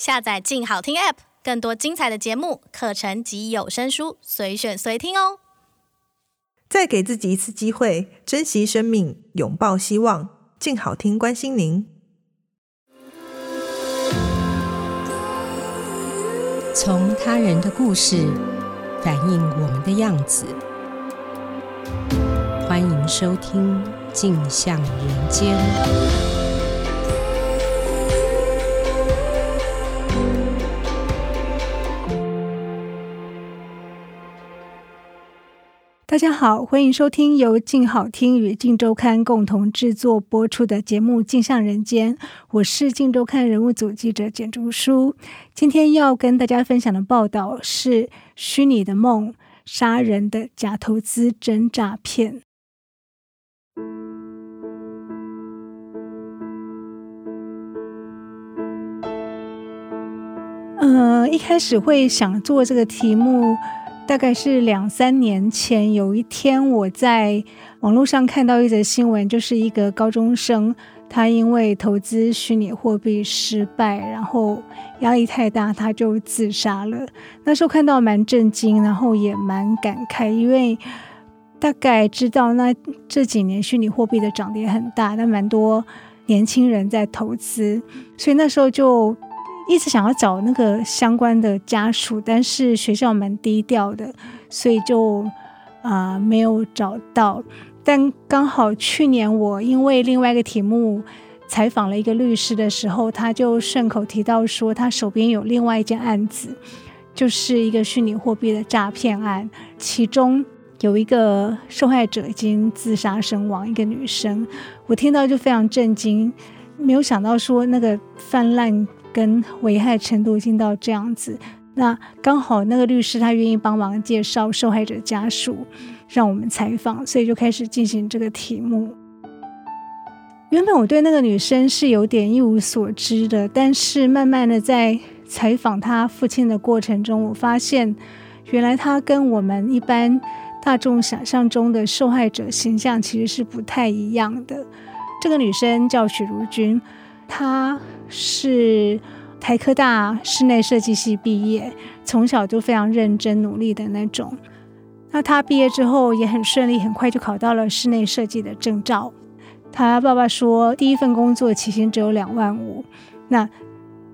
下载“静好听 ”App，更多精彩的节目、课程及有声书，随选随听哦。再给自己一次机会，珍惜生命，拥抱希望。静好听，关心您。从他人的故事反映我们的样子。欢迎收听《镜像人间》。大家好，欢迎收听由静好听与静周刊共同制作播出的节目《镜像人间》，我是静周刊人物组记者简竹书。今天要跟大家分享的报道是《虚拟的梦：杀人的假投资真诈骗》。呃，一开始会想做这个题目。大概是两三年前，有一天我在网络上看到一则新闻，就是一个高中生，他因为投资虚拟货币失败，然后压力太大，他就自杀了。那时候看到蛮震惊，然后也蛮感慨，因为大概知道那这几年虚拟货币的涨跌很大，那蛮多年轻人在投资，所以那时候就。一直想要找那个相关的家属，但是学校蛮低调的，所以就啊、没有找到。但刚好去年我因为另外一个题目采访了一个律师的时候，他就顺口提到说，他手边有另外一件案子，就是一个虚拟货币的诈骗案，其中有一个受害者已经自杀身亡，一个女生。我听到就非常震惊，没有想到说那个泛滥。跟危害程度已经到这样子，那刚好那个律师他愿意帮忙介绍受害者家属，让我们采访，所以就开始进行这个题目。原本我对那个女生是有点一无所知的，但是慢慢的在采访她父亲的过程中，我发现原来她跟我们一般大众想象中的受害者形象其实是不太一样的。这个女生叫许如君，她。是台科大室内设计系毕业，从小就非常认真努力的那种。那他毕业之后也很顺利，很快就考到了室内设计的证照。他爸爸说，第一份工作起薪只有两万五，那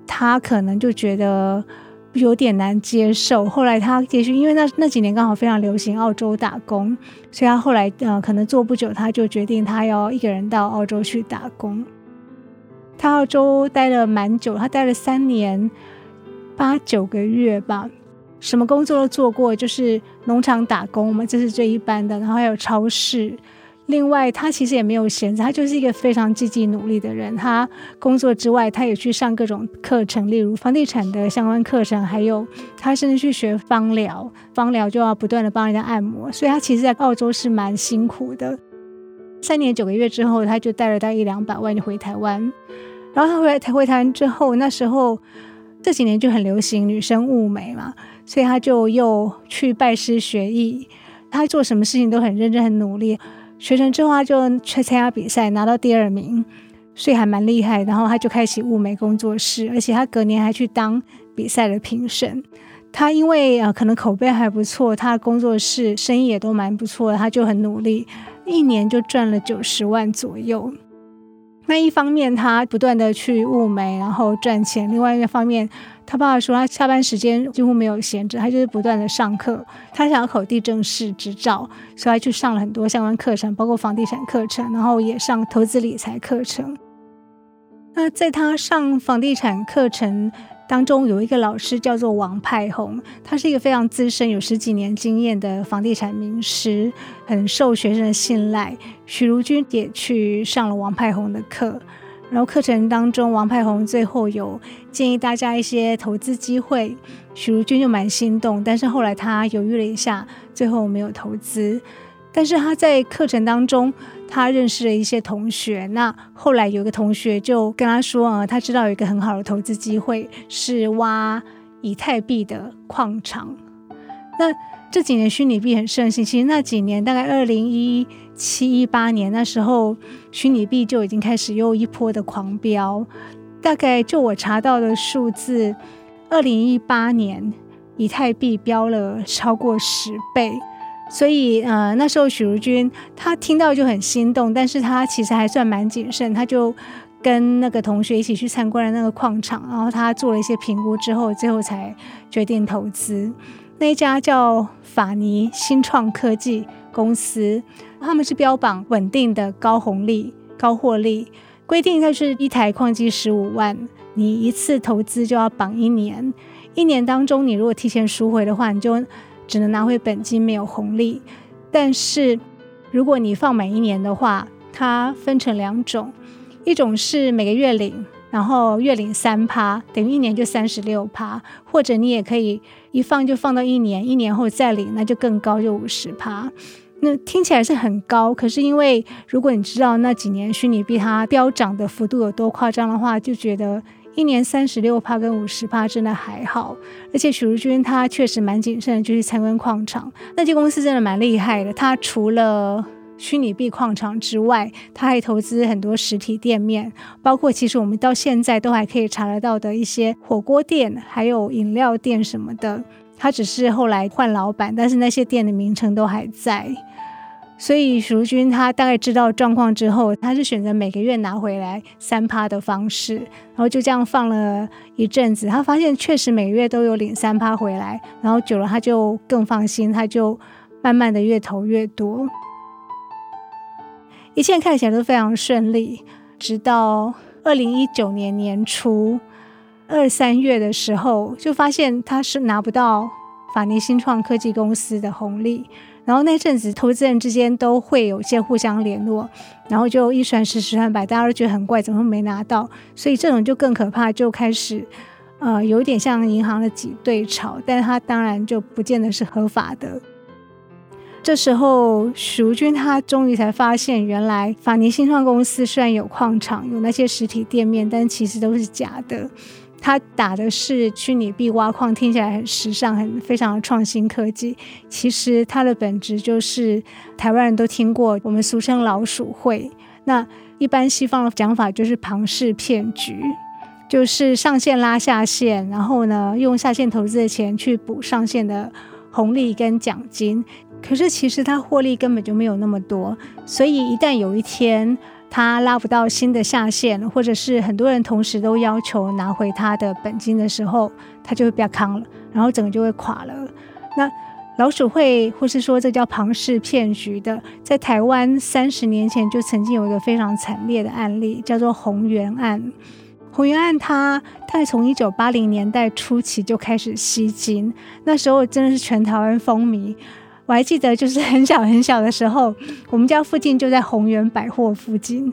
他可能就觉得有点难接受。后来他也许因为那那几年刚好非常流行澳洲打工，所以他后来呃可能做不久，他就决定他要一个人到澳洲去打工。他澳洲待了蛮久，他待了三年八九个月吧，什么工作都做过，就是农场打工嘛，这是最一般的。然后还有超市。另外，他其实也没有闲着，他就是一个非常积极努力的人。他工作之外，他也去上各种课程，例如房地产的相关课程，还有他甚至去学芳疗。芳疗就要不断的帮人家按摩，所以他其实在澳洲是蛮辛苦的。三年九个月之后，他就带了大概一两百万就回台湾。然后他回来台回台湾之后，那时候这几年就很流行女生雾眉嘛，所以他就又去拜师学艺。他做什么事情都很认真、很努力。学成之后，他就去参加比赛，拿到第二名，所以还蛮厉害。然后他就开启雾眉工作室，而且他隔年还去当比赛的评审。他因为呃可能口碑还不错，他的工作室生意也都蛮不错的，他就很努力，一年就赚了九十万左右。那一方面，他不断的去物美，然后赚钱；另外一方面，他爸爸说他下班时间几乎没有闲着，他就是不断的上课。他想要考地政士执照，所以他去上了很多相关课程，包括房地产课程，然后也上投资理财课程。那在他上房地产课程当中有一个老师叫做王派红，他是一个非常资深、有十几年经验的房地产名师，很受学生的信赖。许如君也去上了王派红的课，然后课程当中，王派红最后有建议大家一些投资机会，许如君就蛮心动，但是后来他犹豫了一下，最后没有投资。但是他在课程当中，他认识了一些同学。那后来有个同学就跟他说啊，他知道有一个很好的投资机会，是挖以太币的矿场。那这几年虚拟币很盛行，其实那几年大概二零一七一八年那时候，虚拟币就已经开始又一波的狂飙。大概就我查到的数字，二零一八年以太币飙了超过十倍，所以呃那时候许茹君他听到就很心动，但是他其实还算蛮谨慎，他就跟那个同学一起去参观了那个矿场，然后他做了一些评估之后，最后才决定投资。那一家叫法尼新创科技公司，他们是标榜稳定的高红利、高获利，规定它是一台矿机十五万，你一次投资就要绑一年，一年当中你如果提前赎回的话，你就只能拿回本金，没有红利。但是如果你放满一年的话，它分成两种，一种是每个月领。然后月领三趴，等于一年就三十六趴，或者你也可以一放就放到一年，一年后再领，那就更高，就五十趴。那听起来是很高，可是因为如果你知道那几年虚拟币它飙涨的幅度有多夸张的话，就觉得一年三十六趴跟五十趴真的还好。而且许茹君他确实蛮谨慎的，就去参观矿场，那间公司真的蛮厉害的。他除了虚拟币矿场之外，他还投资很多实体店面，包括其实我们到现在都还可以查得到的一些火锅店，还有饮料店什么的。他只是后来换老板，但是那些店的名称都还在。所以许茹君他大概知道状况之后，他是选择每个月拿回来三趴的方式，然后就这样放了一阵子。他发现确实每个月都有领三趴回来，然后久了他就更放心，他就慢慢的越投越多。一切看起来都非常顺利，直到二零一九年年初二三月的时候，就发现他是拿不到法尼新创科技公司的红利。然后那阵子，投资人之间都会有些互相联络，然后就一传十，十传百，大家都觉得很怪，怎么会没拿到？所以这种就更可怕，就开始呃，有点像银行的挤兑潮，但是他当然就不见得是合法的。这时候，徐军他终于才发现，原来法尼新创公司虽然有矿场、有那些实体店面，但其实都是假的。它打的是虚拟币挖矿，听起来很时尚、很非常创新科技。其实它的本质就是台湾人都听过，我们俗称老鼠会。那一般西方的讲法就是庞氏骗局，就是上线拉下线，然后呢，用下线投资的钱去补上线的红利跟奖金。可是其实它获利根本就没有那么多，所以一旦有一天他拉不到新的下线，或者是很多人同时都要求拿回他的本金的时候，他就会被坑了，然后整个就会垮了。那老鼠会，或是说这叫庞氏骗局的，在台湾三十年前就曾经有一个非常惨烈的案例，叫做红源案。红源案它大概从一九八零年代初期就开始吸金，那时候真的是全台湾风靡。我还记得，就是很小很小的时候，我们家附近就在宏源百货附近。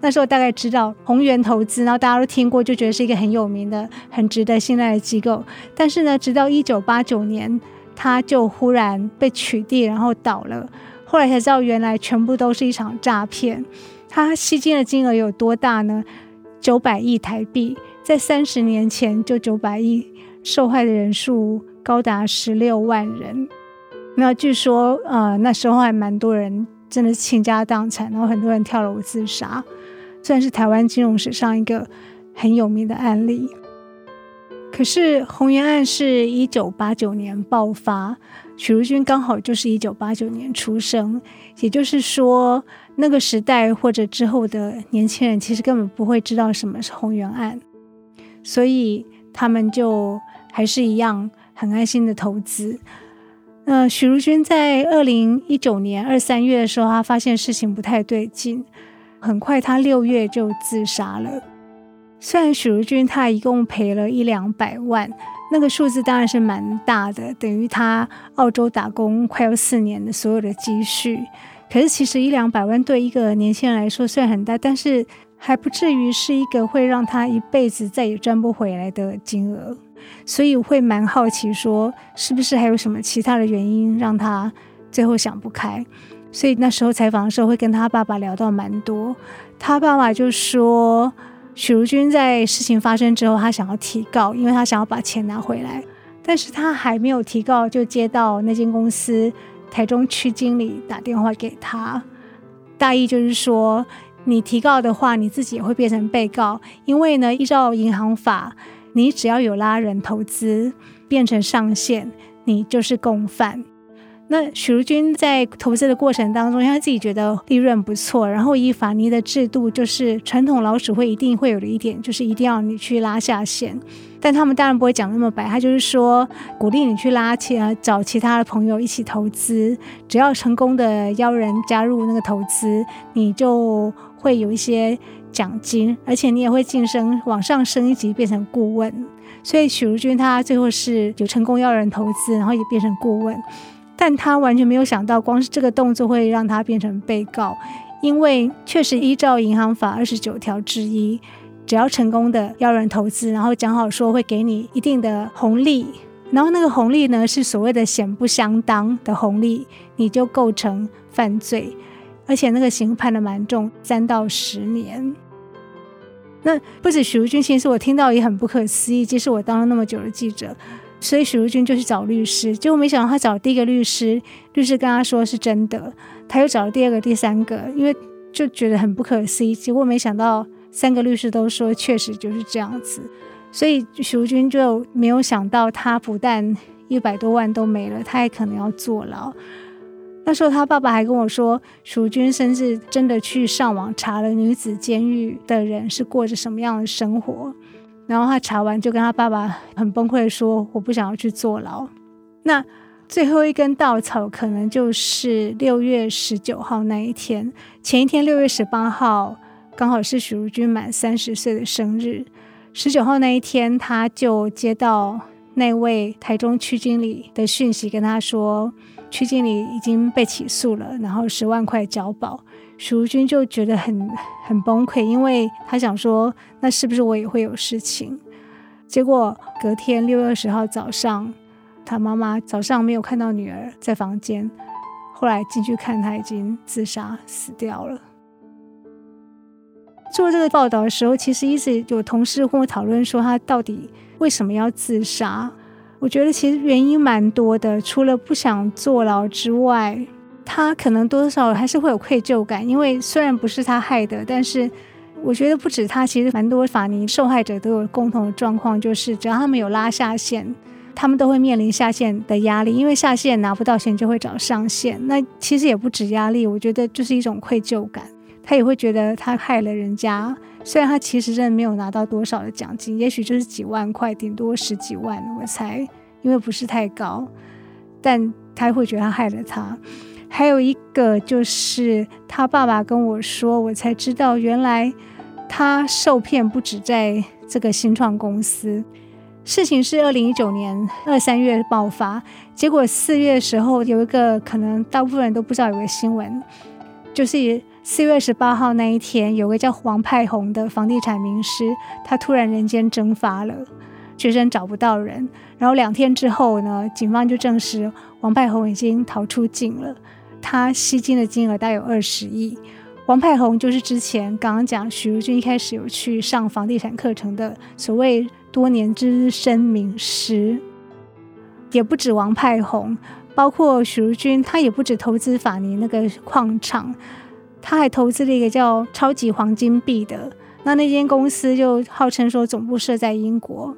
那时候大概知道宏源投资，然后大家都听过，就觉得是一个很有名的、很值得信赖的机构。但是呢，直到一九八九年，它就忽然被取缔，然后倒了。后来才知道，原来全部都是一场诈骗。它吸金的金额有多大呢？九百亿台币，在三十年前就九百亿，受害的人数高达十六万人。那据说，呃，那时候还蛮多人真的倾家荡产，然后很多人跳楼自杀，算是台湾金融史上一个很有名的案例。可是鸿源案是一九八九年爆发，许茹君刚好就是一九八九年出生，也就是说，那个时代或者之后的年轻人其实根本不会知道什么是鸿源案，所以他们就还是一样很安心的投资。呃，许茹君在二零一九年二三月的时候，他发现事情不太对劲，很快他六月就自杀了。虽然许茹君他一共赔了一两百万，那个数字当然是蛮大的，等于他澳洲打工快要四年的所有的积蓄。可是其实一两百万对一个年轻人来说虽然很大，但是还不至于是一个会让他一辈子再也赚不回来的金额。所以会蛮好奇，说是不是还有什么其他的原因让他最后想不开？所以那时候采访的时候会跟他爸爸聊到蛮多。他爸爸就说，许如君在事情发生之后，他想要提告，因为他想要把钱拿回来。但是他还没有提告，就接到那间公司台中区经理打电话给他，大意就是说。你提告的话，你自己也会变成被告，因为呢，依照银行法，你只要有拉人投资变成上线，你就是共犯。那许如君在投资的过程当中，他自己觉得利润不错，然后以法尼的制度，就是传统老鼠会一定会有的一点，就是一定要你去拉下线。但他们当然不会讲那么白，他就是说鼓励你去拉钱，找其他的朋友一起投资，只要成功的邀人加入那个投资，你就会有一些奖金，而且你也会晋升往上升一级，变成顾问。所以许如君他最后是有成功邀人投资，然后也变成顾问。但他完全没有想到，光是这个动作会让他变成被告，因为确实依照银行法二十九条之一，只要成功的邀人投资，然后讲好说会给你一定的红利，然后那个红利呢是所谓的显不相当的红利，你就构成犯罪，而且那个刑判的蛮重，三到十年。那不止许如君，其实我听到也很不可思议，即使我当了那么久的记者。所以许如君就去找律师，结果没想到他找第一个律师，律师跟他说是真的，他又找了第二个、第三个，因为就觉得很不可思议。结果没想到三个律师都说确实就是这样子，所以许如君就没有想到他不但一百多万都没了，他还可能要坐牢。那时候他爸爸还跟我说，许如君甚至真的去上网查了女子监狱的人是过着什么样的生活。然后他查完就跟他爸爸很崩溃的说：“我不想要去坐牢。”那最后一根稻草可能就是六月十九号那一天。前一天六月十八号刚好是许如君满三十岁的生日。十九号那一天，他就接到那位台中区经理的讯息，跟他说曲经理已经被起诉了，然后十万块交保。许如君就觉得很很崩溃，因为他想说，那是不是我也会有事情？结果隔天六月二十号早上，他妈妈早上没有看到女儿在房间，后来进去看，她已经自杀死掉了。做这个报道的时候，其实一直有同事跟我讨论说，他到底为什么要自杀？我觉得其实原因蛮多的，除了不想坐牢之外。他可能多多少少还是会有愧疚感，因为虽然不是他害的，但是我觉得不止他，其实蛮多法尼受害者都有共同的状况，就是只要他们有拉下线，他们都会面临下线的压力，因为下线拿不到钱就会找上线。那其实也不止压力，我觉得就是一种愧疚感。他也会觉得他害了人家，虽然他其实真的没有拿到多少的奖金，也许就是几万块，顶多十几万，我猜，因为不是太高，但他会觉得他害了他。还有一个就是他爸爸跟我说，我才知道原来他受骗不止在这个新创公司。事情是二零一九年二三月爆发，结果四月的时候有一个可能大部分人都不知道有个新闻，就是四月十八号那一天，有个叫王派红的房地产名师，他突然人间蒸发了，学生找不到人，然后两天之后呢，警方就证实王派红已经逃出境了。他吸金的金额大概有二十亿。王派红就是之前刚刚讲许如君一开始有去上房地产课程的所谓多年资深名师，也不止王派红，包括许如君，他也不止投资法尼那个矿场，他还投资了一个叫超级黄金币的。那那间公司就号称说总部设在英国，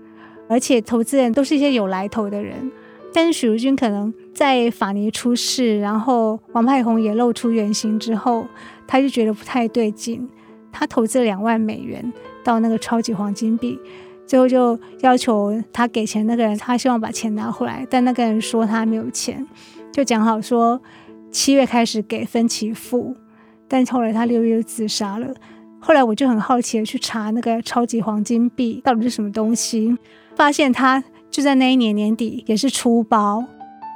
而且投资人都是一些有来头的人。但是许如君可能在法尼出事，然后王派红也露出原形之后，他就觉得不太对劲。他投资两万美元到那个超级黄金币，最后就要求他给钱那个人，他希望把钱拿回来，但那个人说他没有钱，就讲好说七月开始给分期付，但后来他六月自杀了。后来我就很好奇的去查那个超级黄金币到底是什么东西，发现他。就在那一年年底，也是出包，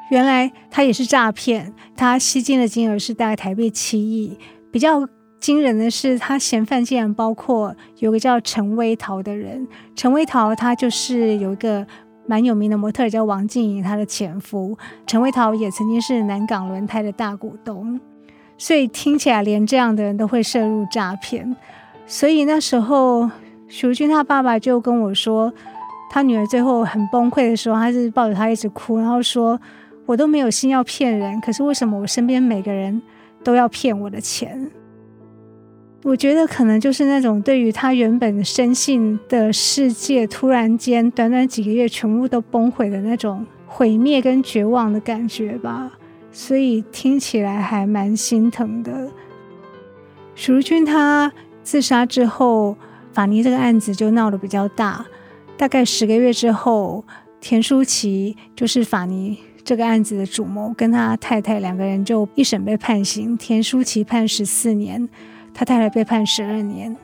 原来他也是诈骗，他吸金的金额是大概台币七亿。比较惊人的是，他嫌犯竟然包括有个叫陈威桃的人。陈威桃他就是有一个蛮有名的模特叫王静怡，他的前夫。陈威桃也曾经是南港轮胎的大股东，所以听起来连这样的人都会涉入诈骗。所以那时候徐军他爸爸就跟我说。他女儿最后很崩溃的时候，他是抱着他一直哭，然后说：“我都没有心要骗人，可是为什么我身边每个人都要骗我的钱？”我觉得可能就是那种对于他原本深信的世界，突然间短短几个月全部都崩毁的那种毁灭跟绝望的感觉吧，所以听起来还蛮心疼的。许如君他自杀之后，法尼这个案子就闹得比较大。大概十个月之后，田书琪就是法尼这个案子的主谋，跟他太太两个人就一审被判刑，田书琪判十四年。他太太被判十二年，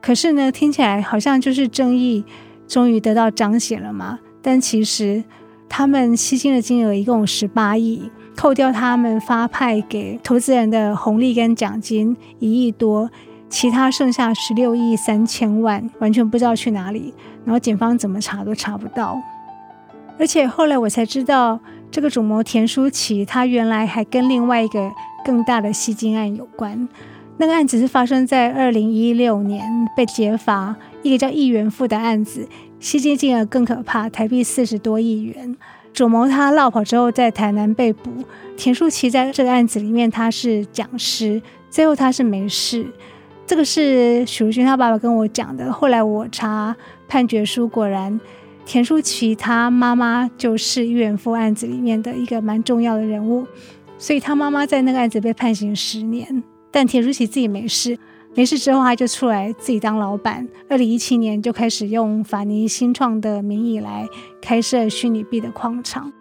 可是呢，听起来好像就是正义终于得到彰显了嘛。但其实他们吸金的金额一共十八亿，扣掉他们发派给投资人的红利跟奖金一亿多，其他剩下十六亿三千万，完全不知道去哪里。然后警方怎么查都查不到。而且后来我才知道，这个主谋田书琪，他原来还跟另外一个更大的吸金案有关。那个案子是发生在二零一六年被揭发，一个叫易元富的案子，吸金金额更可怕，台币四十多亿元。主谋他落跑之后在台南被捕，田书琪在这个案子里面他是讲师，最后他是没事。这个是许淑君他爸爸跟我讲的。后来我查判决书，果然田书琪他妈妈就是易元富案子里面的一个蛮重要的人物，所以他妈妈在那个案子被判刑十年。但田书琪自己没事，没事之后他就出来自己当老板。二零一七年就开始用法尼新创的名义来开设虚拟币的矿场。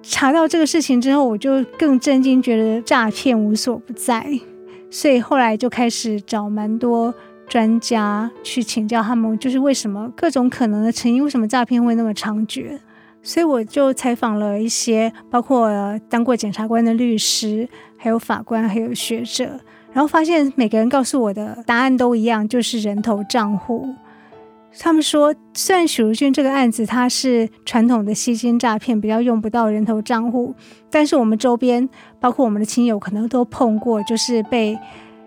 查到这个事情之后，我就更震惊，觉得诈骗无所不在。所以后来就开始找蛮多专家去请教他们，就是为什么各种可能的成因，为什么诈骗会那么猖獗？所以我就采访了一些，包括当过检察官的律师。还有法官，还有学者，然后发现每个人告诉我的答案都一样，就是人头账户。他们说，虽然许如君这个案子它是传统的吸金诈骗，比较用不到人头账户，但是我们周边，包括我们的亲友，可能都碰过，就是被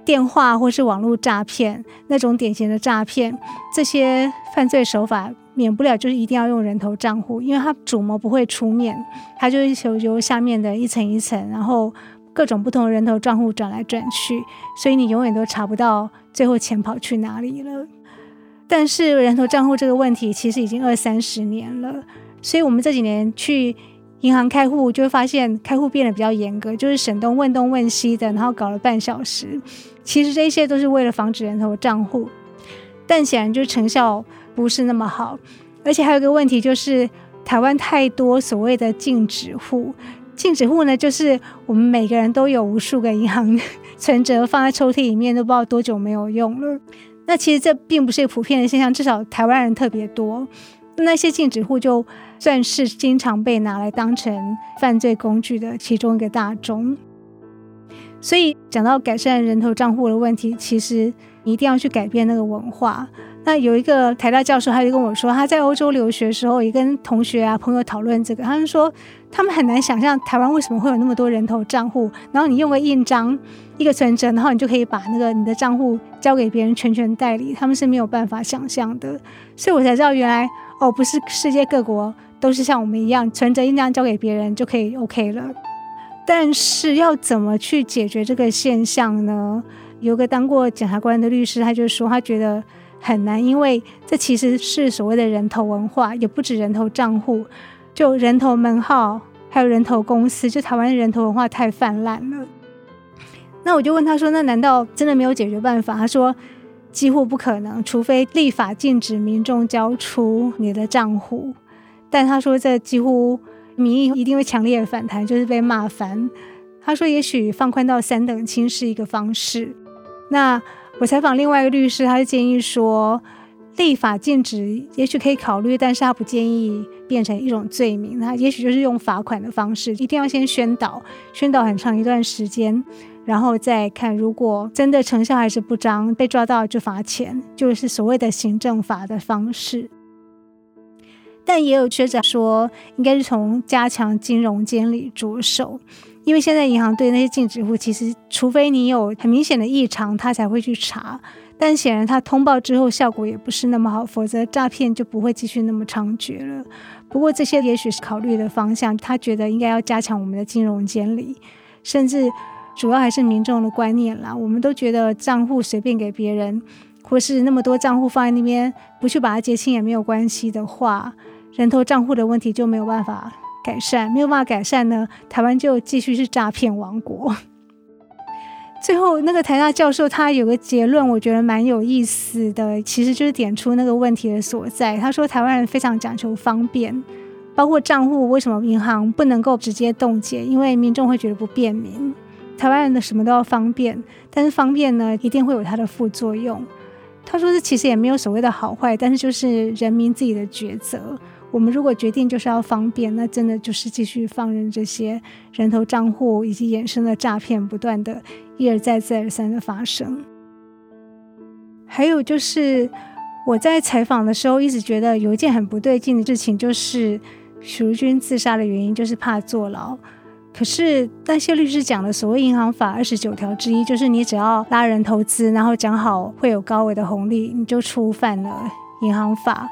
电话或是网络诈骗那种典型的诈骗。这些犯罪手法免不了就是一定要用人头账户，因为他主谋不会出面，他就是由由下面的一层一层，然后。各种不同的人头账户转来转去，所以你永远都查不到最后钱跑去哪里了。但是人头账户这个问题其实已经二三十年了，所以我们这几年去银行开户，就会发现开户变得比较严格，就是审东问东问西的，然后搞了半小时。其实这些都是为了防止人头账户，但显然就成效不是那么好。而且还有一个问题就是，台湾太多所谓的禁止户。禁止户呢，就是我们每个人都有无数个银行 存折放在抽屉里面，都不知道多久没有用了。那其实这并不是普遍的现象，至少台湾人特别多。那些禁止户就算是经常被拿来当成犯罪工具的其中一个大宗。所以讲到改善人头账户的问题，其实你一定要去改变那个文化。那有一个台大教授，他就跟我说，他在欧洲留学的时候，也跟同学啊朋友讨论这个。他们说，他们很难想象台湾为什么会有那么多人头账户。然后你用个印章，一个存折，然后你就可以把那个你的账户交给别人全权代理，他们是没有办法想象的。所以我才知道，原来哦，不是世界各国都是像我们一样，存折印章交给别人就可以 OK 了。但是要怎么去解决这个现象呢？有个当过检察官的律师，他就说他觉得。很难，因为这其实是所谓的人头文化，也不止人头账户，就人头门号，还有人头公司，就台湾人头文化太泛滥了。那我就问他说：“那难道真的没有解决办法？”他说：“几乎不可能，除非立法禁止民众交出你的账户。”但他说这几乎民意一定会强烈的反弹，就是被骂翻。他说：“也许放宽到三等亲是一个方式。”那。我采访另外一个律师，他就建议说，立法禁止也许可以考虑，但是他不建议变成一种罪名，他也许就是用罚款的方式，一定要先宣导，宣导很长一段时间，然后再看，如果真的成效还是不彰，被抓到就罚钱，就是所谓的行政罚的方式。但也有学者说，应该是从加强金融监理着手。因为现在银行对那些禁止户，其实除非你有很明显的异常，他才会去查。但显然他通报之后效果也不是那么好，否则诈骗就不会继续那么猖獗了。不过这些也许是考虑的方向。他觉得应该要加强我们的金融监理，甚至主要还是民众的观念啦。我们都觉得账户随便给别人，或是那么多账户放在那边，不去把它结清也没有关系的话，人头账户的问题就没有办法改善，没有办法改善呢，台湾就继续是诈骗王国。最后，那个台大教授他有个结论，我觉得蛮有意思的，其实就是点出那个问题的所在。他说，台湾人非常讲求方便，包括账户为什么银行不能够直接冻结？因为民众会觉得不便民。台湾人的什么都要方便，但是方便呢，一定会有它的副作用。他说，这其实也没有所谓的好坏，但是就是人民自己的抉择。我们如果决定就是要方便，那真的就是继续放任这些人头账户以及衍生的诈骗不断的一而再再而三的发生。还有就是我在采访的时候一直觉得有一件很不对劲的事情，就是徐如君自杀的原因就是怕坐牢。可是那些律师讲的所谓银行法二十九条之一，就是你只要拉人投资，然后讲好会有高额的红利，你就触犯了银行法。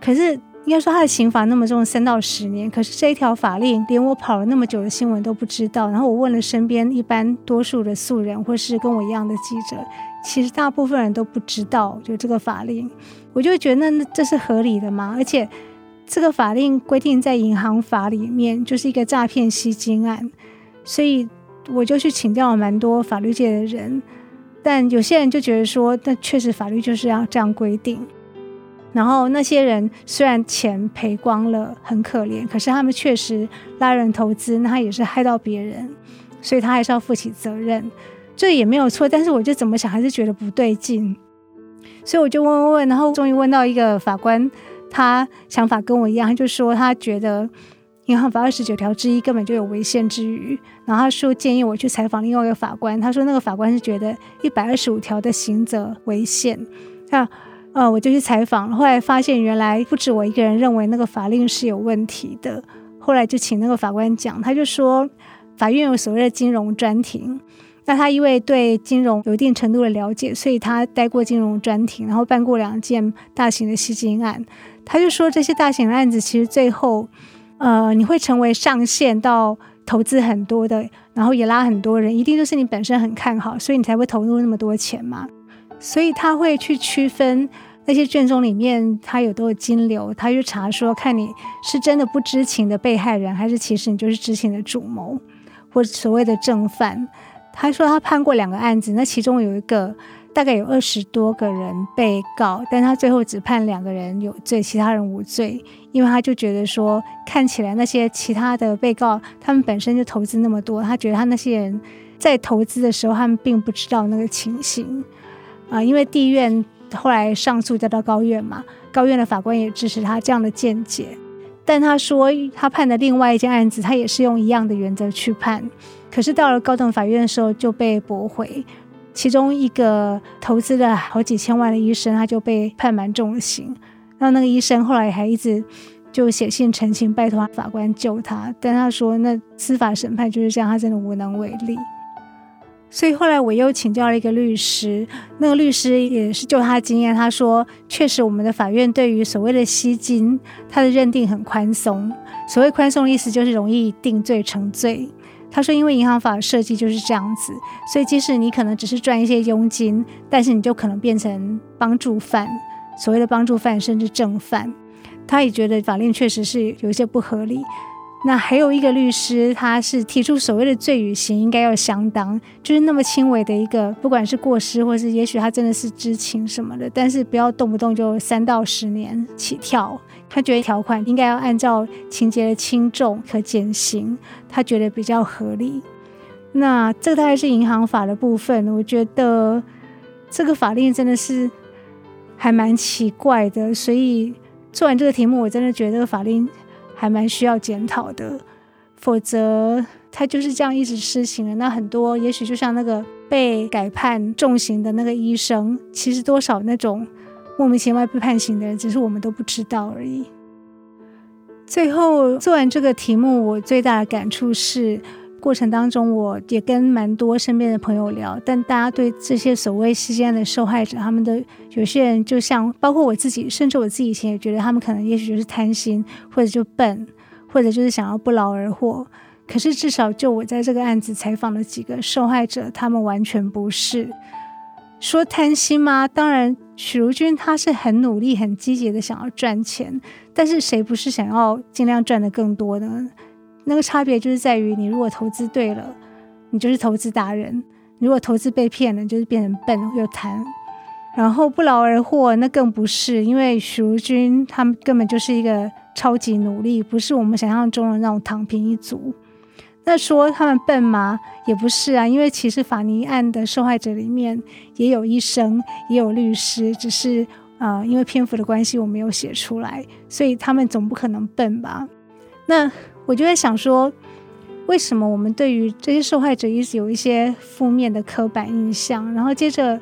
可是。应该说他的刑罚那么重，三到十年。可是这一条法令，连我跑了那么久的新闻都不知道。然后我问了身边一般多数的素人，或是跟我一样的记者，其实大部分人都不知道就这个法令。我就觉得那这是合理的吗？而且这个法令规定在银行法里面就是一个诈骗吸金案，所以我就去请教了蛮多法律界的人，但有些人就觉得说，那确实法律就是要这样规定。然后那些人虽然钱赔光了，很可怜，可是他们确实拉人投资，那他也是害到别人，所以他还是要负起责任，这也没有错。但是我就怎么想，还是觉得不对劲，所以我就问问问，然后终于问到一个法官，他想法跟我一样，他就说他觉得银行法二十九条之一根本就有违宪之余，然后他说建议我去采访另外一个法官，他说那个法官是觉得一百二十五条的刑责违宪，啊。呃，我就去采访，后来发现原来不止我一个人认为那个法令是有问题的。后来就请那个法官讲，他就说法院有所谓的金融专庭，那他因为对金融有一定程度的了解，所以他待过金融专庭，然后办过两件大型的吸金案。他就说这些大型的案子其实最后，呃，你会成为上线到投资很多的，然后也拉很多人，一定就是你本身很看好，所以你才会投入那么多钱嘛。所以他会去区分那些卷宗里面他有多少金流，他去查说看你是真的不知情的被害人，还是其实你就是知情的主谋，或所谓的正犯。他说他判过两个案子，那其中有一个大概有二十多个人被告，但他最后只判两个人有罪，其他人无罪，因为他就觉得说看起来那些其他的被告他们本身就投资那么多，他觉得他那些人在投资的时候他们并不知道那个情形。啊，因为地院后来上诉交到高院嘛，高院的法官也支持他这样的见解，但他说他判的另外一件案子，他也是用一样的原则去判，可是到了高等法院的时候就被驳回，其中一个投资了好几千万的医生，他就被判蛮重的刑，然后那个医生后来还一直就写信澄清，拜托法官救他，但他说那司法审判就是这样，他真的无能为力。所以后来我又请教了一个律师，那个律师也是就他经验，他说确实我们的法院对于所谓的吸金，他的认定很宽松。所谓宽松的意思就是容易定罪成罪。他说因为银行法的设计就是这样子，所以即使你可能只是赚一些佣金，但是你就可能变成帮助犯，所谓的帮助犯甚至正犯。他也觉得法令确实是有一些不合理。那还有一个律师，他是提出所谓的罪与刑应该要相当，就是那么轻微的一个，不管是过失，或是也许他真的是知情什么的，但是不要动不动就三到十年起跳。他觉得条款应该要按照情节的轻重可减刑，他觉得比较合理。那这个大概是银行法的部分，我觉得这个法令真的是还蛮奇怪的，所以做完这个题目，我真的觉得这个法令。还蛮需要检讨的，否则他就是这样一直施行了。那很多，也许就像那个被改判重刑的那个医生，其实多少那种莫名其妙被判刑的人，只是我们都不知道而已。最后做完这个题目，我最大的感触是，过程当中我也跟蛮多身边的朋友聊，但大家对这些所谓吸金案的受害者，他们的有些人就像包括我自己，甚至我自己以前也觉得他们可能也许就是贪心，或者就笨，或者就是想要不劳而获。可是至少就我在这个案子采访的几个受害者，他们完全不是。说贪心吗？当然，许如君他是很努力、很积极的想要赚钱，但是谁不是想要尽量赚得更多呢？那个差别就是在于，你如果投资对了，你就是投资达人；如果投资被骗了，就是变成笨又贪。然后不劳而获，那更不是，因为许如君他们根本就是一个超级努力，不是我们想象中的那种躺平一族。那说他们笨吗？也不是啊，因为其实法尼案的受害者里面也有医生，也有律师，只是啊、呃，因为篇幅的关系，我没有写出来，所以他们总不可能笨吧？那我就在想说，为什么我们对于这些受害者一直有一些负面的刻板印象？然后接着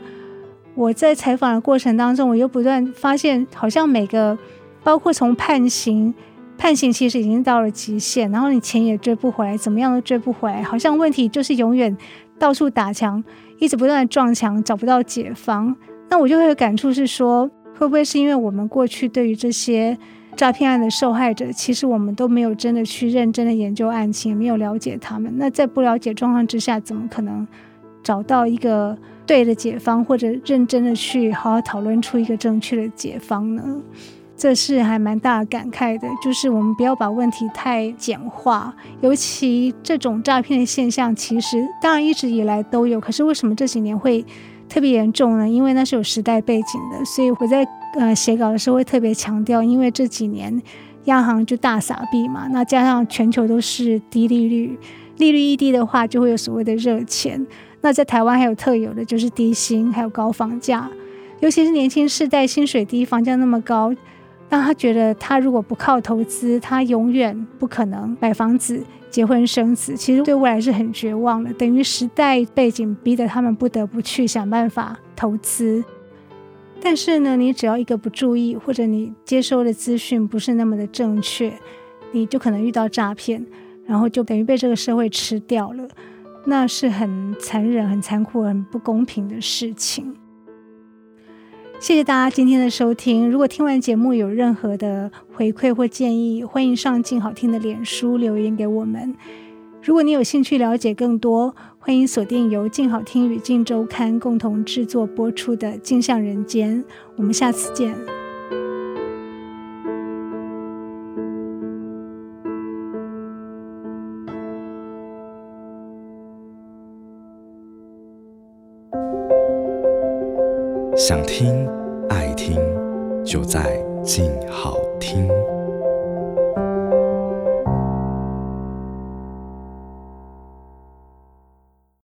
我在采访的过程当中，我又不断发现，好像每个，包括从判刑。判刑其实已经到了极限，然后你钱也追不回来，怎么样都追不回来，好像问题就是永远到处打墙，一直不断的撞墙，找不到解方。那我就会有感触是说，会不会是因为我们过去对于这些诈骗案的受害者，其实我们都没有真的去认真的研究案情，也没有了解他们。那在不了解状况之下，怎么可能找到一个对的解方，或者认真的去好好讨论出一个正确的解方呢？这是还蛮大感慨的，就是我们不要把问题太简化，尤其这种诈骗的现象，其实当然一直以来都有，可是为什么这几年会特别严重呢？因为那是有时代背景的，所以我在呃写稿的时候会特别强调，因为这几年央行就大撒币嘛，那加上全球都是低利率，利率一低的话，就会有所谓的热钱，那在台湾还有特有的就是低薪，还有高房价，尤其是年轻世代薪水低，房价那么高。让他觉得，他如果不靠投资，他永远不可能买房子、结婚生子。其实对未来是很绝望的，等于时代背景逼得他们不得不去想办法投资。但是呢，你只要一个不注意，或者你接收的资讯不是那么的正确，你就可能遇到诈骗，然后就等于被这个社会吃掉了。那是很残忍、很残酷、很不公平的事情。谢谢大家今天的收听。如果听完节目有任何的回馈或建议，欢迎上静好听的脸书留言给我们。如果你有兴趣了解更多，欢迎锁定由静好听与静周刊共同制作播出的《镜像人间》。我们下次见。想听，爱听，就在静好听。